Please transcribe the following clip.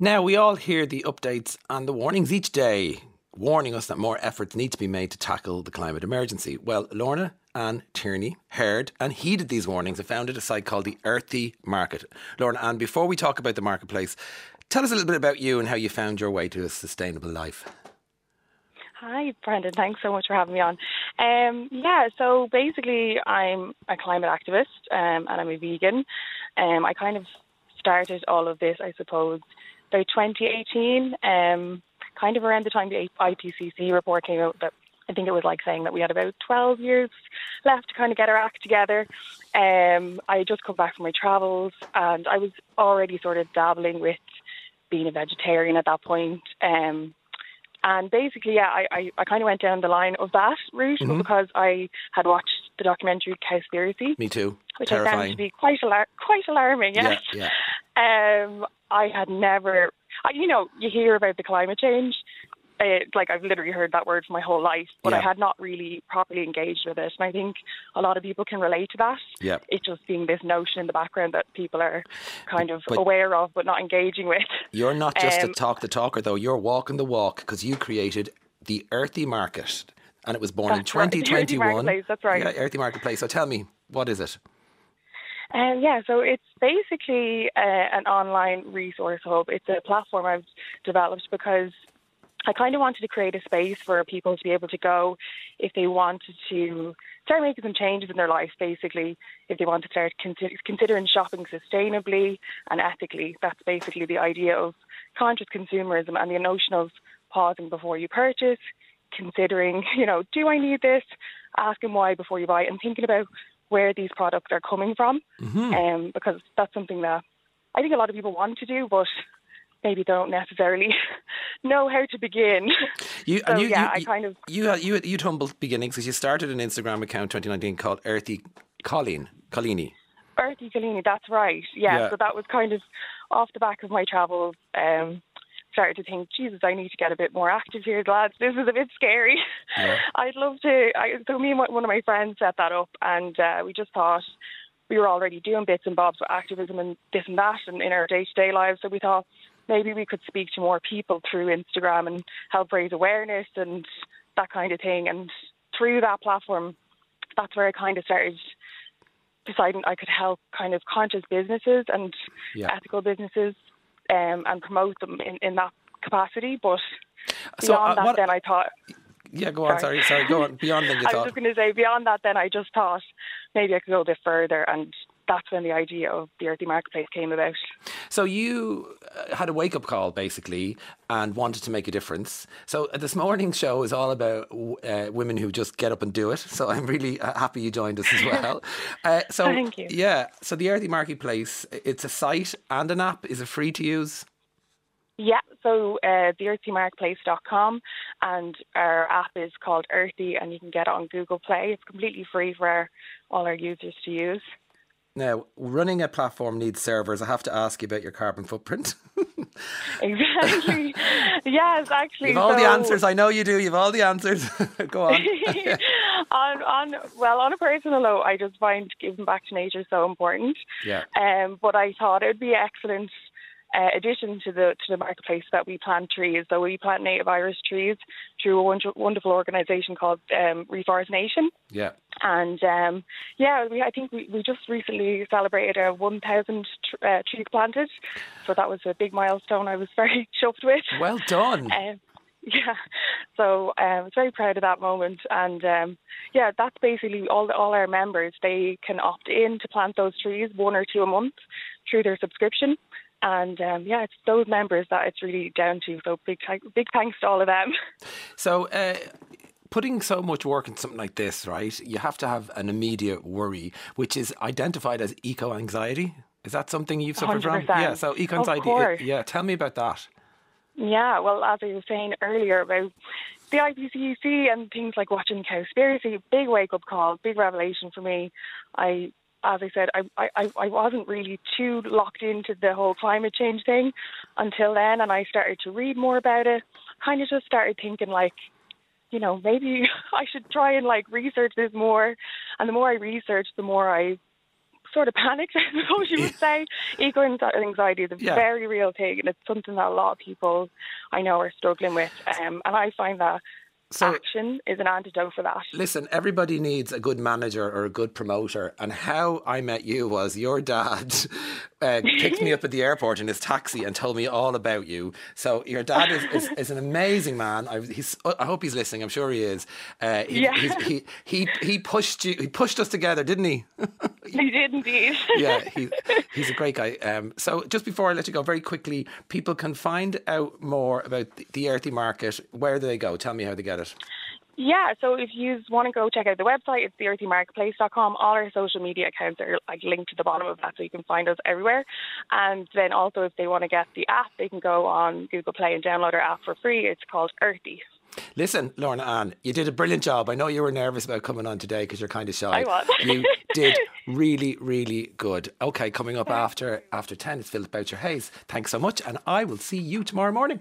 Now, we all hear the updates and the warnings each day, warning us that more efforts need to be made to tackle the climate emergency. Well, Lorna Anne Tierney heard and heeded these warnings and founded a site called the Earthy Market. Lorna, and before we talk about the marketplace, tell us a little bit about you and how you found your way to a sustainable life. Hi, Brendan. Thanks so much for having me on. Um, yeah, so basically, I'm a climate activist um, and I'm a vegan. Um, I kind of started all of this, I suppose, by 2018, um, kind of around the time the IPCC report came out that I think it was like saying that we had about 12 years left to kind of get our act together. Um, I had just come back from my travels and I was already sort of dabbling with being a vegetarian at that point. Um, and basically, yeah, I, I, I kind of went down the line of that route Mhm. because I had watched the documentary Cowspiracy, Me too. Which I found to be quite alar- quite alarming. Yes. yeah. Um, I had never, I, you know, you hear about the climate change. It's like I've literally heard that word for my whole life, but I had not really properly engaged with it. And I think a lot of people can relate to that. Yeah. It just being this notion in the background that people are kind of But- aware of, but not engaging with. You're not just a Um, talk the talker, though. You're walking the walk because you created the Earthy Market and it was born in That's right, the Earthy 2021. Marketplace, that's right. Yeah, Earthy Marketplace. So tell me, what is it? Um, yeah, so it's basically uh, an online resource hub. It's a platform I've developed because I kind of wanted to create a space for people to be able to go if they wanted to start making some changes in their life, basically, if they want to start consider- considering shopping sustainably and ethically. That's basically the idea of conscious consumerism and the notion of pausing before you purchase, considering, you know, do I need this? Asking why before you buy, and thinking about where these products are coming from, Mm-hmm. um, because that's something that I think a lot of people want to do, but maybe don't necessarily know how to begin. You, So, and you, yeah, you, I kind of- you had you had, you had humble beginnings because you started an Instagram account 2019 called Earthy Colleen Collini. Earthy Collini, that's right. Yeah, Yeah. so that was kind of off the back of my travels. Um, started to think, Jesus, I need to get a bit more active here, lads. This is a bit scary. Yeah. I'd love to. I, so me and one of my friends set that up, and uh, we just thought we were already doing bits and bobs with activism and this and that, and in our day-to-day lives. So we thought maybe we could speak to more people through Instagram and help raise awareness and that kind of thing. And through that platform, that's where I kind of started deciding I could help kind of conscious businesses and Yeah. ethical businesses um, and promote them in, in that capacity. But So, beyond uh, that, what- then I thought Yeah, go on. Sorry, Sorry. sorry. Go on. Beyond you I was just going to say, beyond that, then I just thought maybe I could go a bit further, and that's when the idea of the Earthy Marketplace came about. So you uh, had a wake up call basically and wanted to make a difference. So uh, this morning's show is all about uh, women who just get up and do it. So I'm really uh, happy you joined us as well. Uh, so Thank you. yeah, so the Earthy Marketplace, it's a site and an app. Is it free to use? Yeah, so uh, theearthymarketplace.com, and our app is called Earthy, and you can get it on Google Play. It's completely free for our, all our users to use. Now, running a platform needs servers. I have to ask you about your carbon footprint. Exactly. yes, actually. You've all the answers. I know you do. You've all the answers. Go on. on on well on a personal note, I just find giving back to nature so important. yeah. Um, but I thought it would be excellent uh, addition to the to the marketplace that we plant trees. So we plant native Irish trees through a wonderful organisation called um, Reforest Nation. Yeah. And um, yeah, we, I think we, we just recently celebrated our 1,000 tr- uh, trees planted. So that was a big milestone I was very chuffed with. Well done. Um, yeah, so um, I was very proud of that moment, and um, yeah, that's basically all. All our members they can opt in to plant those trees, one or two a month, through their subscription, and um, yeah, it's those members that it's really down to. So big, big thanks to all of them. So, uh, putting so much work into something like this, right? You have to have an immediate worry, which is identified as eco anxiety. Is that something you've suffered from? 100%. Yeah. So eco anxiety. Yeah. Tell me about that. Yeah, well, as I was saying earlier about the IPCC and things like watching Cowspiracy, big wake up call, big revelation for me. I, as I said, I, I, I wasn't really too locked into the whole climate change thing until then, and I started to read more about it. Kind of just started thinking like, you know, maybe I should try and like research this more. And the more I researched, the more I sort of panicked, I suppose you would say. Eco anxiety is a Yeah. very real thing, and it's something that a lot of people I know are struggling with. Um, and I find that So- action is an antidote for that. Listen, everybody needs a good manager or a good promoter. And how I met you was your dad uh, picked me up at the airport in his taxi and told me all about you. So your dad is, is, is an amazing man. I, he's, I hope he's listening. I'm sure he is. Uh, he, Yeah. he's, he, he, he pushed you. He pushed us together, didn't he? he did indeed. yeah, he, he's a great guy. Um, so just before I let you go, very quickly, people can find out more about the, the earthy market. Where do they go? Tell me how they get it. Yeah, so if you want to go check out the website, it's theearthymarketplace.com. All our social media accounts are like linked to the bottom of that, so you can find us everywhere. And then also, if they want to get the app, they can go on Google Play and download our app for free. It's called Earthy. Listen, Lorna Anne, you did a brilliant job. I know you were nervous about coming on today because you're kind of shy. I was. you did really, really good. Okay, coming up after after ten, it's Philip Boucher Hayes. Thanks so much, and I will see you tomorrow morning.